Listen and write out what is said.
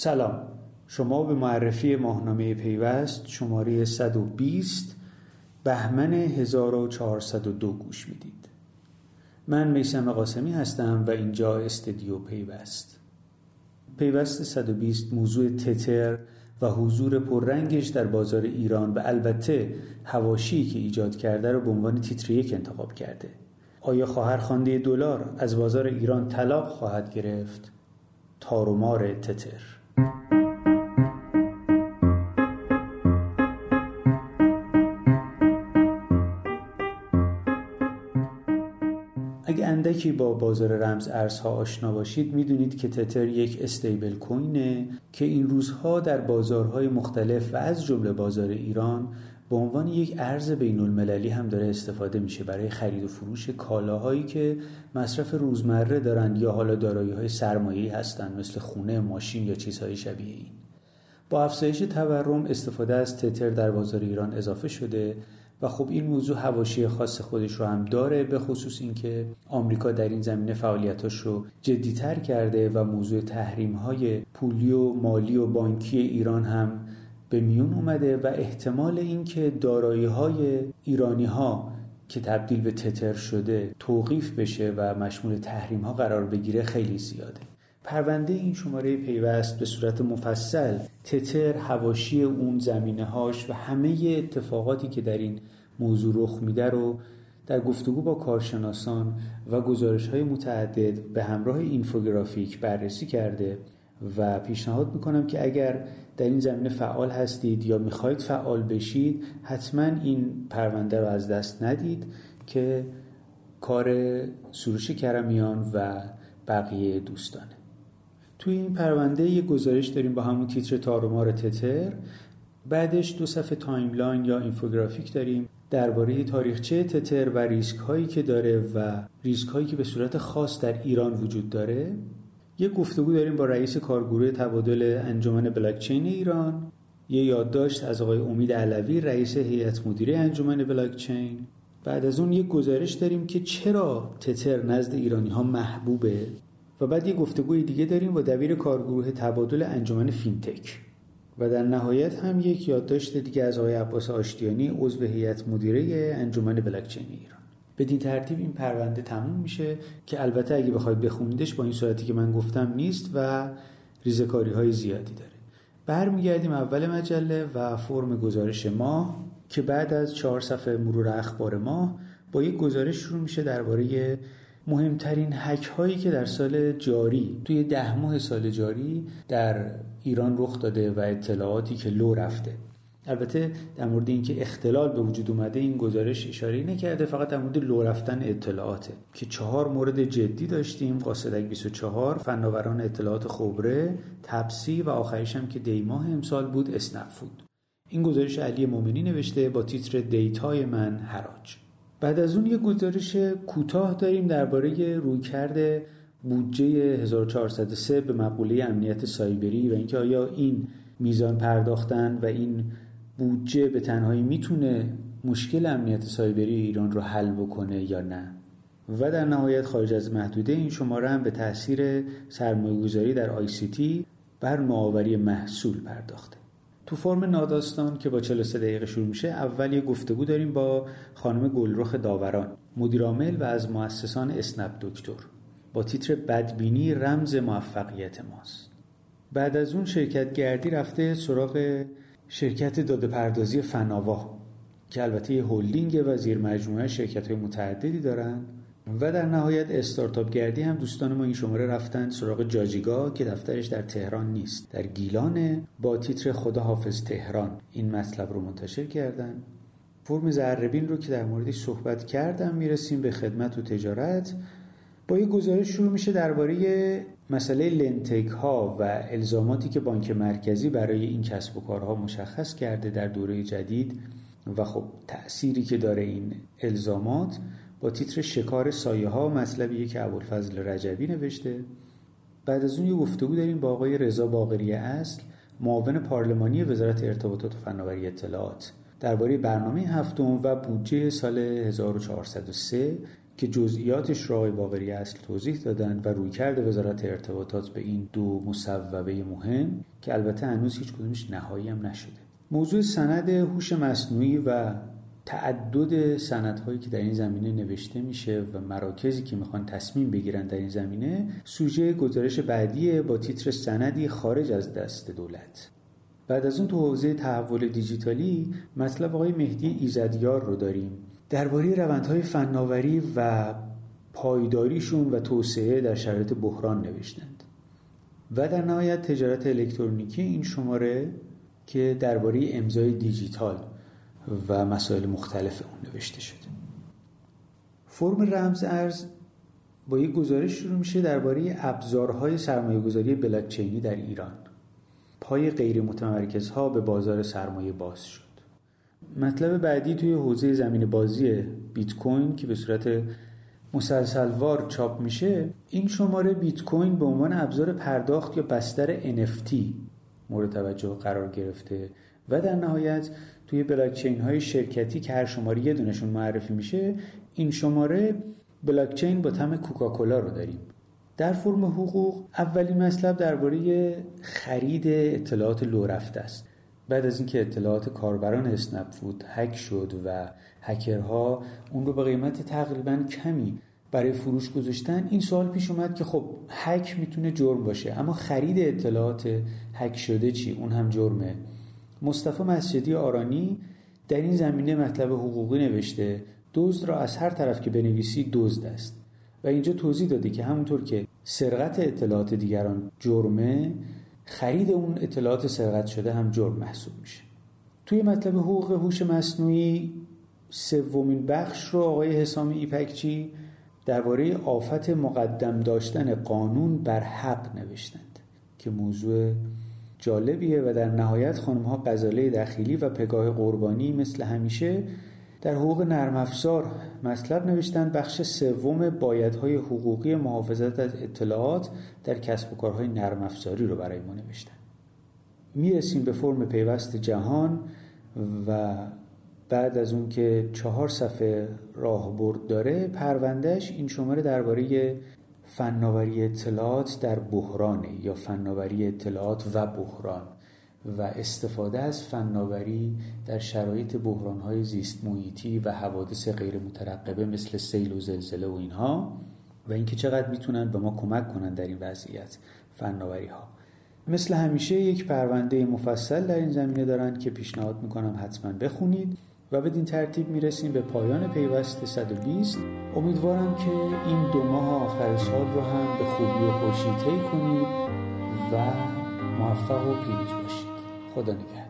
سلام. شما به معرفی ماهنامه پیوست شماره 120 بهمن 1402 گوش می‌دید. من میسم قاسمی هستم و اینجا استدیو پیوست. پیوست 120 موضوع تتر و حضور پررنگش در بازار ایران و البته هواشی که ایجاد کرده رو به عنوان تیتر یک انتخاب کرده. آیا خواهر دلار از بازار ایران طلاق خواهد گرفت؟ تارومار تتر. اگه اندکی با بازار رمز ارزها آشنا باشید می‌دونید که تتر یک استیبل کوینه که این روزها در بازارهای مختلف و از جمله بازار ایران به عنوان یک ارز بین المللی هم داره استفاده میشه برای خرید و فروش کالاهایی که مصرف روزمره دارند یا حالا دارایی های سرمایه‌ای هستند مثل خونه، ماشین یا چیزهای شبیه این. با افزایش تورم استفاده از تتر در بازار ایران اضافه شده و خب این موضوع هواشی خاص خودش رو هم داره به خصوص اینکه آمریکا در این زمینه فعالیتاش رو جدیتر کرده و موضوع تحریم های پولی و مالی و بانکی ایران هم به میون اومده و احتمال اینکه دارایی های ایرانی ها که تبدیل به تتر شده توقیف بشه و مشمول تحریم ها قرار بگیره خیلی زیاده. پرونده این شماره پیوست به صورت مفصل تتر هواشی اون زمینه هاش و همه اتفاقاتی که در این موضوع رخ میده رو در گفتگو با کارشناسان و گزارش های متعدد به همراه اینفوگرافیک بررسی کرده و پیشنهاد می‌کنم که اگر در این زمینه فعال هستید یا می‌خواید فعال بشید حتما این پرونده رو از دست ندید که کار سروش کرمیان و بقیه دوستانه. توی این پرونده یه گزارش داریم با همون تیتر تارومار تتر. بعدش دو صفحه timeline یا اینفوگرافیک داریم درباره تاریخچه تتر و ریسک هایی که داره و ریسک هایی که به صورت خاص در ایران وجود داره. یه گفتگو داریم با رئیس کارگروه تبادل انجمن بلاکچین ایران. یه یادداشت از آقای امید علوی رئیس هیئت مدیره انجمن بلاکچین. بعد از اون یه گزارش داریم که چرا تتر نزد ایرانی ها محبوبه. و بعد یه گفتگوی دیگه داریم با دبیر کارگروه تبادل انجمن فینتک. و در نهایت هم یک یادداشت دیگه از آقای عباس آشتیانی عضو هیئت مدیره انجمن بلاکچین ایران. بدین ترتیب این پرونده تموم میشه که البته اگه بخواید بخونیدش با این صورتی که من گفتم نیست و ریزکاری های زیادی داره. برمیگردیم اول مجله و فرم گزارش ما که بعد از چهار صفحه مرور اخبار ما با یک گزارش شروع میشه درباره مهمترین حک هایی که در سال جاری توی ده ماه سال جاری در ایران رخ داده و اطلاعاتی که لو رفته. البته در مورد اینکه اختلال به وجود اومده این گزارش اشاره نکرده فقط در مورد لو رفتن اطلاعاته. که چهار مورد جدی داشتیم قاصدک 24 فناوران اطلاعات خبره تپسی و آخریش هم که دیماه امسال بود اسنپ فود. این گزارش علی مومنی نوشته با تیتر دیتای من حراج. بعد از اون یه گزارش کوتاه داریم درباره رویکرد بودجه 1403 به مقوله امنیت سایبری و اینکه آیا این میزان پرداختن و این بودجه به تنهایی می‌تونه مشکل امنیت سایبری ایران رو حل بکنه یا نه؟ و در نهایت خارج از محدوده این شماره هم به تاثیر سرمایه‌گذاری در ICT بر نوآوری محصول پرداخته. تو فرم ناداستان که با 43 دقیقه شروع میشه اول یه گفتگو داریم با خانم گلرخ داوران مدیرعامل و از مؤسسان اسنپ دکتر. با تیتر بدبینی رمز موفقیت ماست. بعد از اون شرکت گردی رفته سراغ شرکت داده پردازی فناوا که البته یه هلدینگ و زیر مجموعه شرکت های متعددی دارن و در نهایت استارتاپ گردی هم دوستان ما این شماره رفتن سراغ جاجیگا که دفترش در تهران نیست در گیلانه با تیتر خدا حافظ تهران. این مطلب رو منتشر کردن. فرم زربین رو که در موردش صحبت کردم می‌رسیم به خدمت و تجارت. با یه گزارش شروع میشه درباره مسئله لنتک ها و الزاماتی که بانک مرکزی برای این کسب و کارها مشخص کرده در دوره جدید و خب تأثیری که داره این الزامات با تیتر شکار سایه ها مطلبیه که ابوالفضل رجبی نوشته. بعد از اون یه گفتگو داریم با آقای رضا باقری اصل معاون پارلمانی وزارت ارتباطات و فناوری اطلاعات. درباره برنامه هفتم و بودجه سال 1403 که جزئیاتش را باقری اصل توضیح دادن و روی کرده وزارت ارتباطات به این دو مصوبه مهم که البته هنوز هیچ کدومش نهایی هم نشده. موضوع سند هوش مصنوعی و تعدد سندهایی که در این زمینه نوشته میشه و مراکزی که می‌خوان تصمیم بگیرن در این زمینه سوژه گزارش بعدی با تیتر سندی خارج از دست دولت. بعد از اون تو حوزه تحول دیجیتالی مطلب آقای مهدی ایزدیار رو داریم. درباره روندهای فناوری و پایداریشون و توسعه در شرایط بحران نوشتند. و در نهایت تجارت الکترونیکی این شماره که درباره امضای دیجیتال و مسائل مختلف اون نوشته شده. فرم رمز ارز با یک گزارش شروع میشه درباره ابزارهای سرمایه گذاری بلاکچینی در ایران. پای غیر متمرکزها به بازار سرمایه باز شد. مطلب بعدی توی حوزه زمین بازی بیت کوین که به صورت مسلسلوار چاپ میشه این شماره بیت کوین به عنوان ابزار پرداخت یا بستر NFT مورد توجه قرار گرفته و در نهایت توی بلاکچین های شرکتی که هر شماره یه دونشون معرفی میشه این شماره بلاکچین با تم کوکاکولا رو داریم. در فرم حقوق اولین مطلب درباره خرید اطلاعات لو رفته است. بعد از اینکه اطلاعات کاربران اسنپ فود هک شد و هکرها اون رو به قیمت تقریبا کمی برای فروش گذاشتن این سوال پیش اومد که خب هک می‌تونه جرم باشه. اما خرید اطلاعات هک شده چی؟ اون هم جرمه. مصطفی مسجدی آرانی در این زمینه مطلب حقوقی نوشته دزد را از هر طرف که بنویسی دزد است. و اینجا توضیح داده که همونطور که سرقت اطلاعات دیگران جرمه خرید اون اطلاعات سرقت شده هم جرم محسوب میشه. توی مطلب حقوق هوش مصنوعی سومین بخش رو آقای حسامی ایپکچی درباره آفت مقدم داشتن قانون بر حق نوشتند که موضوع جالبیه و در نهایت خانم ها غزاله دخیلی و پگاه قربانی مثل همیشه در حقوق نرم افزار مطلب نوشتن بخش سوم بایدهای حقوقی محافظت از اطلاعات در کسب و کارهای نرم افزاری رو برای ما نوشتن می‌رسیم به فرم پیوست جهان و بعد از اون که چهار صفحه راهبرد داره پروندهش این شماره درباره فناوری اطلاعات در بحرانه یا فناوری اطلاعات و بحران. و استفاده از فناوری در شرایط بحرانهای زیست محیطی و حوادث غیر مترقبه مثل سیل و زلزله و اینها و اینکه چقدر می‌تونن به ما کمک کنن در این وضعیت فناوری ها مثل همیشه یک پرونده مفصل در این زمینه دارن که پیشنهاد می‌کنم حتما بخونید و بدین ترتیب می‌رسیم به پایان پیوست 120 امیدوارم که این دو ماه آخر سال رو هم به خوبی و خوشی طی کنید و موفق و پیروز باشید. खुदा ने